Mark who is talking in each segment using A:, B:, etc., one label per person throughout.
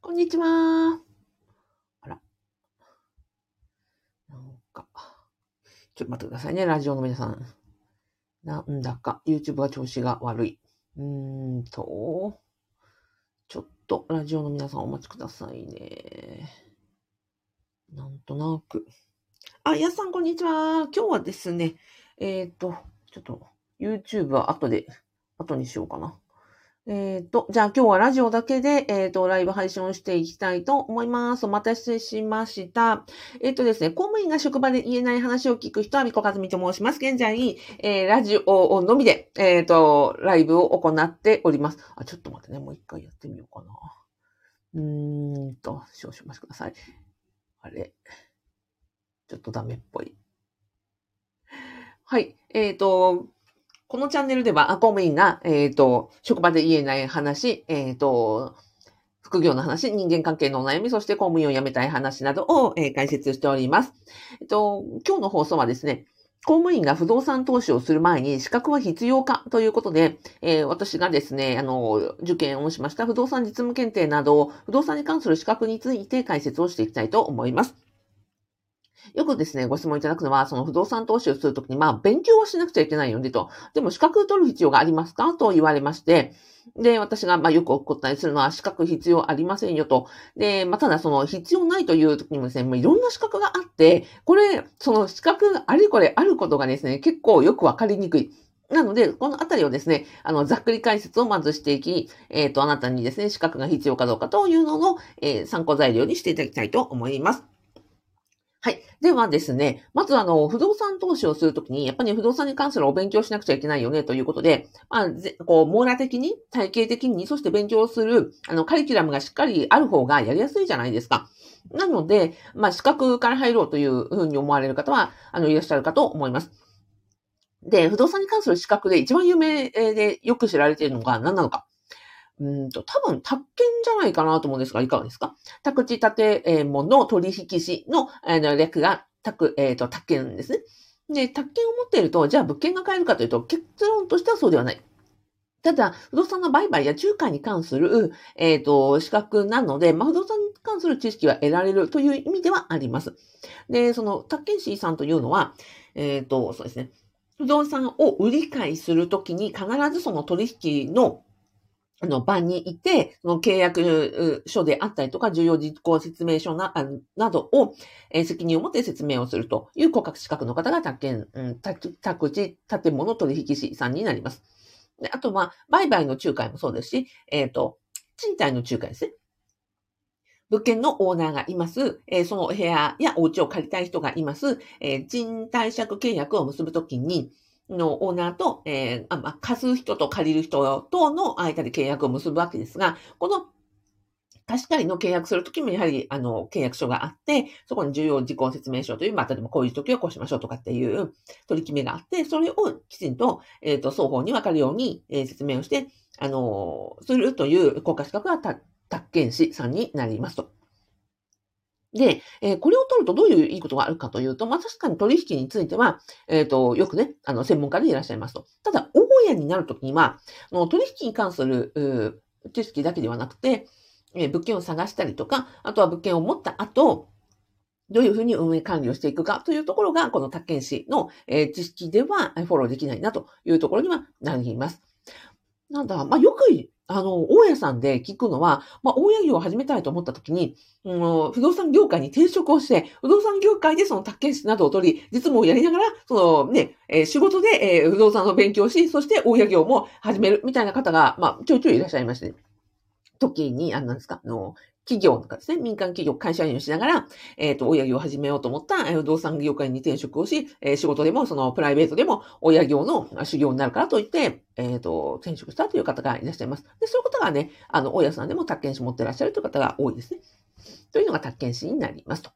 A: こんにちは。あら。なんか、ちょっと待ってくださいね、ラジオの皆さん。なんだか、YouTube が調子が悪い。うーんと、ちょっと、ラジオの皆さんお待ちくださいね。なんとなく。あ、やすさん、こんにちは。今日はですね、えっ、と、ちょっと、YouTube は後で、後にしようかな。えっ、と、じゃあ今日はラジオだけで、えっ、と、ライブ配信をしていきたいと思います。お待たせしました。えっ、とですね、公務員が職場で言えない話を聞く人は、みこかずみと申します。現在、えーラジオのみで、えっ、と、ライブを行っております。あ、ちょっと待ってね、もう一回やってみようかな。うーんと、少々お待ちください。あれ？ちょっとダメっぽい。はい。えっ、と、このチャンネルでは、公務員が、えっ、と、職場で言えない話、えっ、と、副業の話、人間関係のお悩み、そして公務員を辞めたい話などを、えー解説しております。えっと、今日の放送はですね、公務員が不動産投資をする前に資格は必要かということで、えー私がですね、あの、受験をしました不動産実務検定など、不動産に関する資格について解説をしていきたいと思います。よくですね、ご質問いただくのは、その不動産投資をするときに、まあ、勉強をしなくちゃいけないよねと。でも、資格取る必要がありますか？と言われまして、で、私が、まあ、よくお答えするのは、資格必要ありませんよと。で、まあ、ただ、その、必要ないという時にもですね、もういろんな資格があって、これ、その資格あれこれあることがですね、結構よくわかりにくい。なので、このあたりをですね、あの、ざっくり解説をまずしていき、えっ、と、あなたにですね、資格が必要かどうかというのの、えー参考材料にしていただきたいと思います。はい。ではですね、まずあの、不動産投資をするときに、やっぱり不動産に関するお勉強しなくちゃいけないよね、ということで、まあ、ぜこう、網羅的に、体系的に、そして勉強する、あの、カリキュラムがしっかりある方がやりやすいじゃないですか。なので、まあ、資格から入ろうというふうに思われる方は、あの、いらっしゃるかと思います。で、不動産に関する資格で一番有名でよく知られているのが何なのか。うんと、多分、宅建じゃないかなと思うんですが、いかがですか？宅地建物取引士の、あの、略が、宅、えっ、と、宅建ですね。で、宅建を持っていると、じゃあ物件が買えるかというと、結論としてはそうではない。ただ、不動産の売買や仲介に関する、えっ、と、資格なので、まあ、不動産に関する知識は得られるという意味ではあります。で、その、宅建士さんというのは、えっ、と、そうですね。不動産を売り買いするときに必ずその取引のあの場にいて、その契約書であったりとか、重要実行説明書ななどを、え責任を持って説明をするという国家資格の方が宅建、宅地建物取引士さんになります。であとは、売買の仲介もそうですし、えっ、と、賃貸の仲介ですね。物件のオーナーがいます。えーそのお部屋やお家を借りたい人がいます。えー賃貸借契約を結ぶときに、のオーナーと、えーあま、貸す人と借りる人との間で契約を結ぶわけですが、この貸し借りの契約するときもやはり、あの、契約書があって、そこに重要事項説明書という、ま、例えばこういう時はこうしましょうとかっていう取り決めがあって、それをきちんと、えっ、と、双方に分かるように、えー説明をして、あのするという国家資格がた宅建士さんになりますと。で、えーこれを取るとどういういいことがあるかというと、まあ、確かに取引については、えっ、と、よくね、あの、専門家でいらっしゃいますと。ただ、大家になるときには、の取引に関する、知識だけではなくて、えー物件を探したりとか、あとは物件を持った後、どういうふうに運営管理をしていくかというところが、この宅建士の、え知識ではフォローできないなというところにはなります。なんだ、まあ、よく、あの、大家さんで聞くのは、まあ、大家業を始めたいと思った時に、うん、不動産業界に転職をして、不動産業界でその宅建室などを取り、実務をやりながら、そのね、えー仕事で、えー不動産の勉強をし、そして大家業も始めるみたいな方が、まあ、ちょいちょいいらっしゃいまして、時に、あの、なんですか、あの、企業とかですね、民間企業、会社員をしながら、えっ、と、親業を始めようと思った、え不動産業界に転職をし、えー仕事でも、その、プライベートでも、親業の修行になるからといって、えっ、と、転職したという方がいらっしゃいます。で、そういう方がね、あの、大家さんでも宅建士持ってらっしゃるという方が多いですね。というのが宅建士になりますと。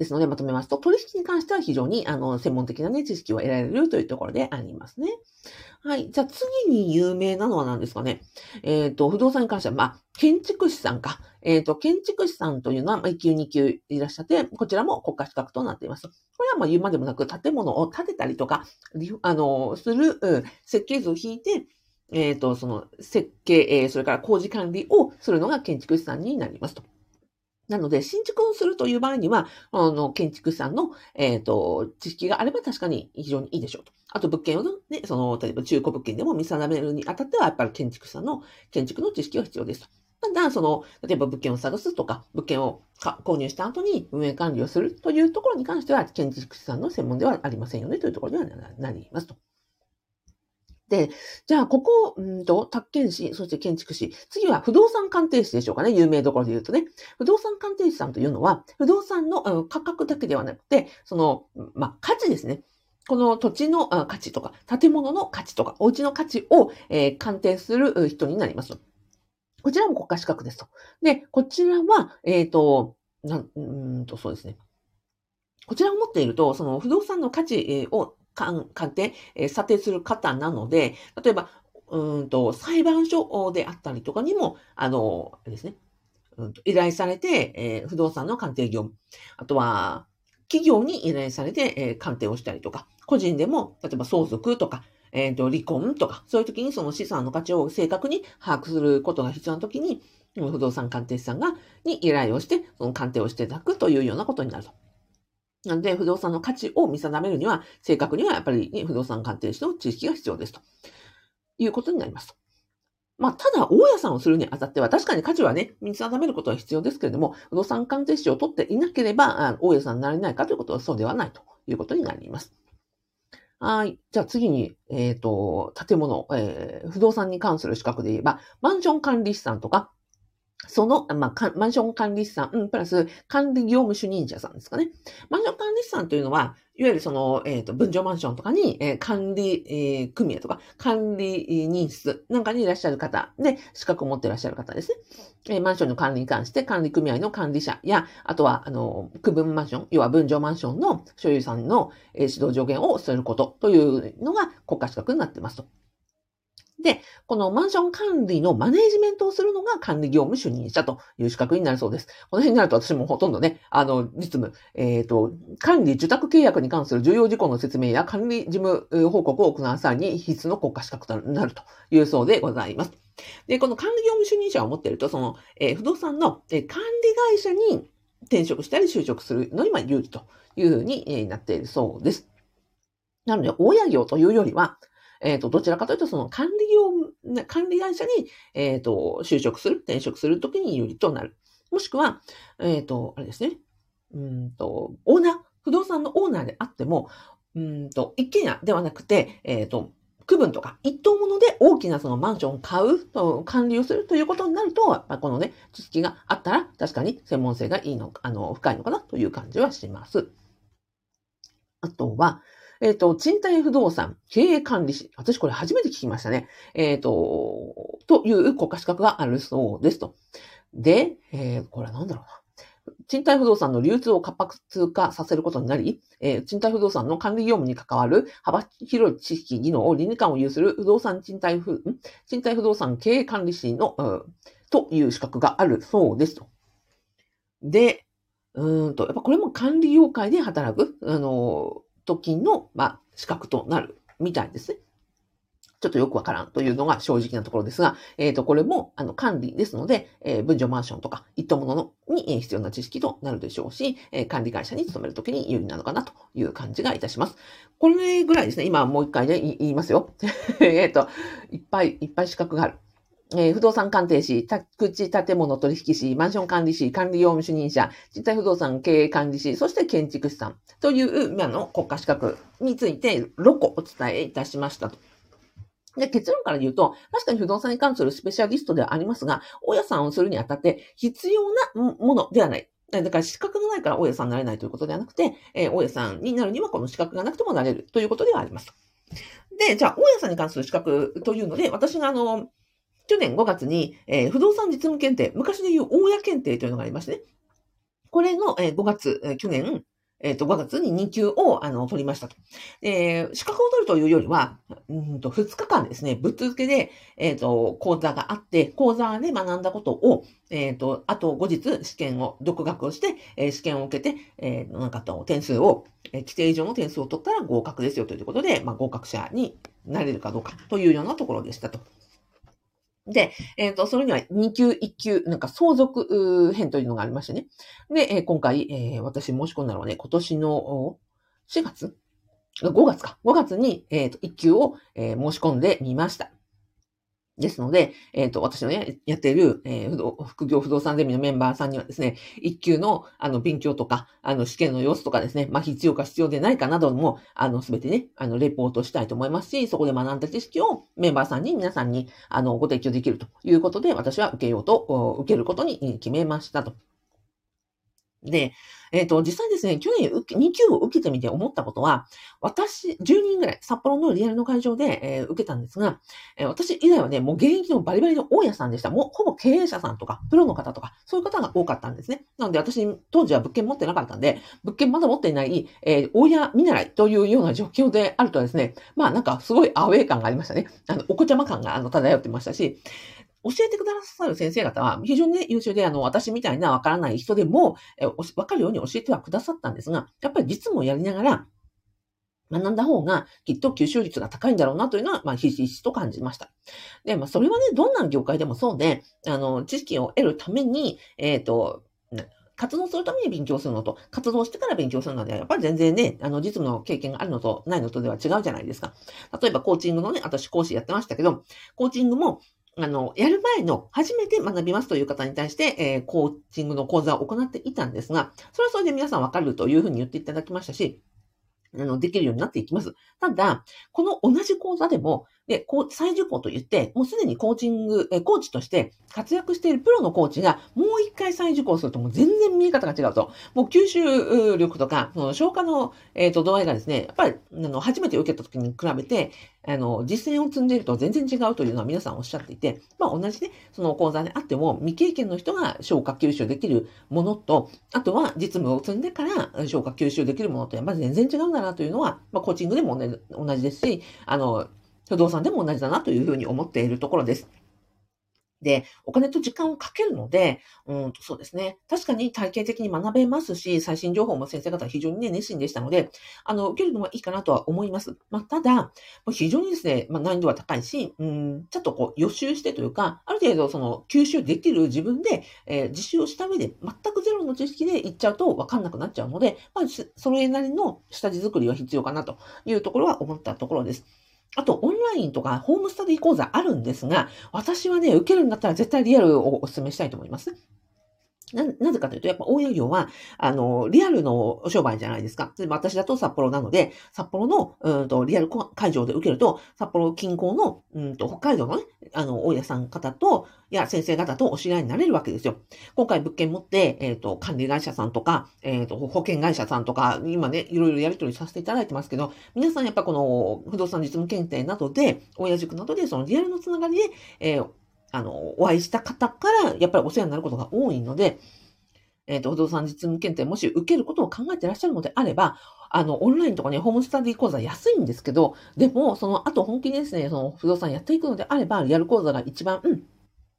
A: ですので、まとめますと、取引に関しては非常に、あの、専門的なね、知識を得られるというところでありますね。はい。じゃあ、次に有名なのは何ですかね。えっ、と、不動産に関しては、まあ、建築士さんか。えっ、と、建築士さんというのは、まあ、1級、2級いらっしゃって、こちらも国家資格となっています。これは、まあ、言うまでもなく、建物を建てたりとか、あの、する、うん設計図を引いて、えっ、と、その設計、えーそれから工事管理をするのが建築士さんになりますと。なので、新築をするという場合には、あの、建築士さんの、えっ、と、知識があれば確かに非常にいいでしょうと。あと、物件をね、その、例えば中古物件でも見定めるにあたっては、やっぱり建築士さんの建築の知識が必要ですと。ただ、その、例えば物件を探すとか、物件を購入した後に運営管理をするというところに関しては、建築士さんの専門ではありませんよねというところにはなりますと。で、じゃあ、ここ、うんと、宅建士、そして建築士、次は不動産鑑定士でしょうかね、有名どころで言うとね。不動産鑑定士さんというのは、不動産の価格だけではなくて、その、まあ、価値ですね。この土地の価値とか、建物の価値とか、お家の価値を、えー鑑定する人になります。こちらも国家資格ですと。で、こちらは、えっ、と、なん、うんと、そうですね。こちらを持っていると、その不動産の価値を鑑定、えー査定する方なので、例えば、うんと、裁判所であったりとかにも、あの、ですね、うんと依頼されて、えー不動産の鑑定業務、あとは、企業に依頼されて、えー鑑定をしたりとか、個人でも、例えば相続とか、えっ、と、離婚とか、そういう時にその資産の価値を正確に把握することが必要な時に、不動産鑑定士さんが、に依頼をして、その鑑定をしていただくというようなことになると。なので、不動産の価値を見定めるには、正確にはやっぱり、ね、不動産鑑定士の知識が必要ですと。いうことになります。まあ、ただ、大家さんをするにあたっては、確かに価値はね、見定めることは必要ですけれども、不動産鑑定士を取っていなければ、大家さんになれないかということはそうではないということになります。はい。じゃあ次に、えっ、と、建物、えー不動産に関する資格で言えば、マンション管理士さんとか、その、まあ、かマンション管理士さん、うん、プラス管理業務主任者さんですかね。マンション管理士さんというのは、いわゆるその、えっ、と、分譲マンションとかに、えー管理、えー組合とか、管理人室なんかにいらっしゃる方で、資格を持っていらっしゃる方ですね。えーマンションの管理に関して、管理組合の管理者や、あとは、あの、区分マンション、要は分譲マンションの所有さんの、えー指導上限をすることというのが国家資格になってますと。で、このマンション管理のマネージメントをするのが管理業務主任者という資格になるそうです。この辺になると私もほとんどね、あの、実務、えっ、と、管理受託契約に関する重要事項の説明や管理事務報告を行う際に必須の国家資格となるというそうでございます。で、この管理業務主任者を持っていると、その、えー不動産の、えー管理会社に転職したり就職するのに有利というふうになっているそうです。なので、親業というよりは、えっ、と、どちらかというと、その管理業、管理会社に、えっ、と、就職する、転職するときに有利となる。もしくは、えっ、と、あれですね。うんと、オーナー、不動産のオーナーであっても、うんと、一軒家ではなくて、えっ、と、区分とか一棟物で大きなそのマンションを買うと、管理をするということになると、やっぱこのね、知識があったら確かに専門性がいいのか、あの、深いのかなという感じはします。あとは、えっ、と、賃貸不動産経営管理士。私これ初めて聞きましたね。えっ、と、という国家資格があるそうですと。で、えーこれは何だろうな。賃貸不動産の流通を活発化させることになり、えー賃貸不動産の管理業務に関わる幅広い知識、技能、倫理に感を有する不動産賃貸不、賃貸不動産経営管理士の、うんという資格があるそうですと。で、うんと、やっぱこれも管理業界で働く、あの、時の、まあ、資格となるみたいですね。ちょっとよくわからんというのが正直なところですが、えっ、と、これも、あの、管理ですので、えー分譲マンションとか、一棟物のに必要な知識となるでしょうし、えー管理会社に勤めるときに有利なのかなという感じがいたします。これぐらいですね。今もう一回で言いますよ。えっと、いっぱいいっぱい資格がある。えー不動産鑑定士、宅地建物取引士、マンション管理士、管理業務主任者、賃貸不動産経営管理士、そして建築士さんという、今の国家資格について6個お伝えいたしましたと。で、結論から言うと、確かに不動産に関するスペシャリストではありますが、大家さんをするにあたって必要なものではない。だから資格がないから大家さんになれないということではなくて、えー大家さんになるにはこの資格がなくてもなれるということではあります。で、じゃあ、大家さんに関する資格というので、私があの、去年5月に、えー不動産実務検定、昔でいう大家検定というのがありましてね。これの、えー5月、え去年、えっ、と、5月に2級を、あの、取りましたと。え資格を取るというよりは、うんと、2日間ですね、ぶっ続けで、えっ、と、講座があって、講座で学んだことを、えっ、と、あと後日試験を、独学をして、え試験を受けて、えー、なんかと、点数を、え規定以上の点数を取ったら合格ですよということで、まあ、合格者になれるかどうかというようなところでしたと。で、えっ、ー、と、それには2級、1級、なんか相続編というのがありましてね。で、えー、今回、えー、私申し込んだのはね、今年の4月 ?5 月か。5月に、えっ、と、1級を、え申し込んでみました。ですので、えっ、ー、と、私のね、やっている、えー、副業不動産ゼミのメンバーさんにはですね、一級の、あの、勉強とか、あの、試験の様子とかですね、まあ、必要か必要でないかなども、あの、すべてね、あの、レポートしたいと思いますし、そこで学んだ知識をメンバーさんに、皆さんに、あの、ご提供できるということで、私は受けようと、受けることに決めましたと。で、えっ、ー、と、実際ですね、去年2級を受けてみて思ったことは、私、10人ぐらい、札幌のリアルの会場で、えー、受けたんですが、えー、私以外はね、もう現役のバリバリの大家さんでした。もうほぼ経営者さんとか、プロの方とか、そういう方が多かったんですね。なので私、当時は物件持ってなかったんで、物件まだ持っていない、えー、大家見習いというような状況であるとですね、まあなんかすごいアウェー感がありましたね。あの、お子ちゃま感があの漂ってましたし、教えてくださる先生方は非常にね、優秀で、あの、私みたいなわからない人でも、えわかるように教えてはくださったんですが、やっぱり実務をやりながら、学んだ方がきっと吸収率が高いんだろうなというのは、まあ、ひしひしと感じました。で、まあ、それはね、どんな業界でもそうで、あの、知識を得るために、えっ、ー、と、活動するために勉強するのと、活動してから勉強するのでは、やっぱり全然ね、あの、実務の経験があるのとないのとでは違うじゃないですか。例えば、コーチングのね、私講師やってましたけど、コーチングも、あの、やる前の初めて学びますという方に対して、えー、コーチングの講座を行っていたんですが、それはそれで皆さんわかるというふうに言っていただきましたし、あの、できるようになっていきます。ただ、この同じ講座でも、で、こう、再受講と言って、もうすでにコーチング、え、コーチとして活躍しているプロのコーチが、もう一回再受講するともう全然見え方が違うと。もう吸収力とか、その消化の、えっ、ー、と、度合いがですね、やっぱり、あの、初めて受けた時に比べて、あの、実践を積んでいると全然違うというのは皆さんおっしゃっていて、まあ同じね、その講座であっても、未経験の人が消化吸収できるものと、あとは実務を積んでから消化吸収できるものと、やっぱり全然違うんだなというのは、まあコーチングでも同じですし、あの、不動産でも同じだなというふうに思っているところです。で、お金と時間をかけるので、うんそうですね。確かに体系的に学べますし、最新情報も先生方は非常にね、熱心でしたので、あの、受けるのはいいかなとは思います。まあ、ただ、非常にですね、まあ、難易度は高いし、うん、ちょっとこう予習してというか、ある程度その吸収できる自分で、えー、実習をした上で、全くゼロの知識でいっちゃうと分かんなくなっちゃうので、まあ、それなりの下地作りは必要かなというところは思ったところです。あと、オンラインとかホームスタディ講座あるんですが、私はね、受けるんだったら絶対リアルをお勧めしたいと思います。な、なぜかというと、やっぱ大営業は、あの、リアルの商売じゃないですか。私だと札幌なので、札幌の、うんと、リアル会場で受けると、札幌近郊の、うんと、北海道のね、あの、大家さん方と、いや、先生方とお知り合いになれるわけですよ。今回物件持って、えっ、ー、と、管理会社さんとか、えっ、ー、と、保険会社さんとか、今ね、いろいろやり取りさせていただいてますけど、皆さんやっぱこの、不動産実務検定などで、親塾などで、そのリアルのつながりで、えー、あの、お会いした方から、やっぱりお世話になることが多いので、えっ、ー、と、不動産実務検定もし受けることを考えていらっしゃるのであれば、あの、オンラインとかね、ホームスタディ講座安いんですけど、でも、その後本気にですね、その不動産やっていくのであれば、リアル講座が一番、うん、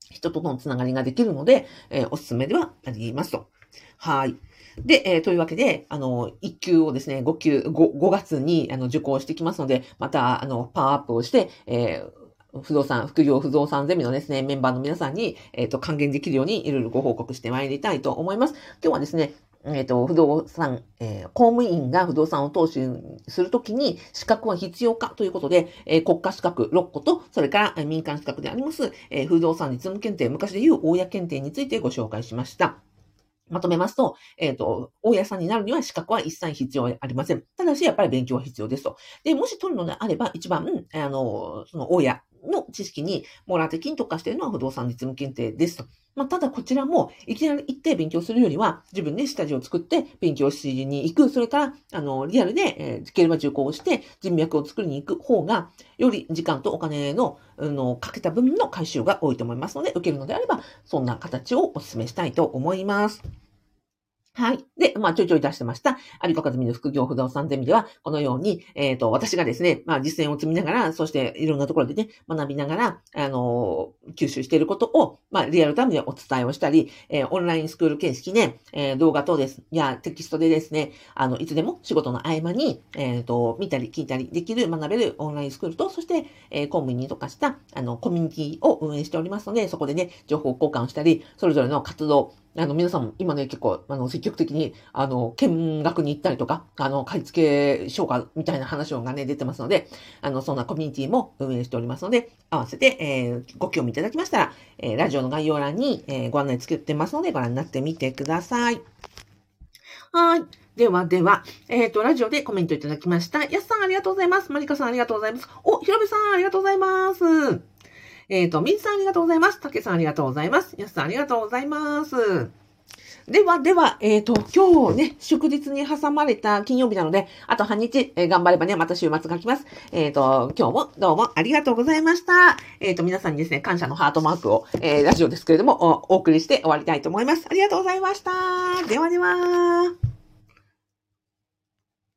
A: 人とのつながりができるので、えー、おすすめではありますと。はい。で、えー、というわけで、あの、1級をですね、5級、5, 5月にあの受講してきますので、また、あの、パワーアップをして、えー不動産、副業不動産ゼミのですね、メンバーの皆さんに、えっ、と、還元できるようにいろいろご報告してまいりたいと思います。今日はですね、えっ、ー、と、不動産、えー、公務員が不動産を投資するときに資格は必要かということで、えー、国家資格6個と、それから民間資格であります、え不動産実務検定、昔でいう大家検定についてご紹介しました。まとめますと、えっ、ー、と、大家さんになるには資格は一切必要ありません。ただし、やっぱり勉強は必要ですと。で、もし取るのであれば、一番、あの、その大家の知識にモラ的に特化してるのは不動産実務検定ですと。まあ、ただこちらも、いきなり行って勉強するよりは、自分で下地を作って勉強しに行く。それから、あの、リアルで、えー、受ければ受講をして人脈を作りに行く方が、より時間とお金の、あの、かけた分の回収が多いと思いますので、受けるのであれば、そんな形をお勧めしたいと思います。はい。で、まあ、ちょいちょい出してました、有岡和美の副業不動産ゼミでは、このように、えっ、と、私がですね、まあ、実践を積みながら、そしていろんなところでね、学びながら、あのー吸収していることを、まあ、リアルタイムでお伝えをしたり、えーオンラインスクール形式ね、え動画等です、いやテキストでですね、あの、いつでも仕事の合間に、えっ、と、見たり聞いたりできる、学べるオンラインスクールと、そして、えー公務員に特化した、あの、コミュニティを運営しておりますので、そこでね、情報交換をしたり、それぞれの活動、あの、皆さんも今ね、結構、あの、積極的に、あの、見学に行ったりとか、あの、買い付け消化みたいな話がね、出てますので、あの、そんなコミュニティも運営しておりますので、合わせて、えーご興味いただきましたら、えーラジオの概要欄に、えーご案内作ってますので、ご覧になってみてください。はい。ではでは、えっ、と、ラジオでコメントいただきました。やすさんありがとうございます。まりかさんありがとうございます。お、ひろべさんありがとうございます。えっ、と、みずさんありがとうございます。たけさんありがとうございます。やすさんありがとうございます。では、では、えっ、と、今日ね、祝日に挟まれた金曜日なので、あと半日、えー頑張ればね、また週末が来ます。えっ、と、今日もどうもありがとうございました。えっ、と、皆さんにですね、感謝のハートマークを、えラジオですけれどもお、お送りして終わりたいと思います。ありがとうございました。ではでは。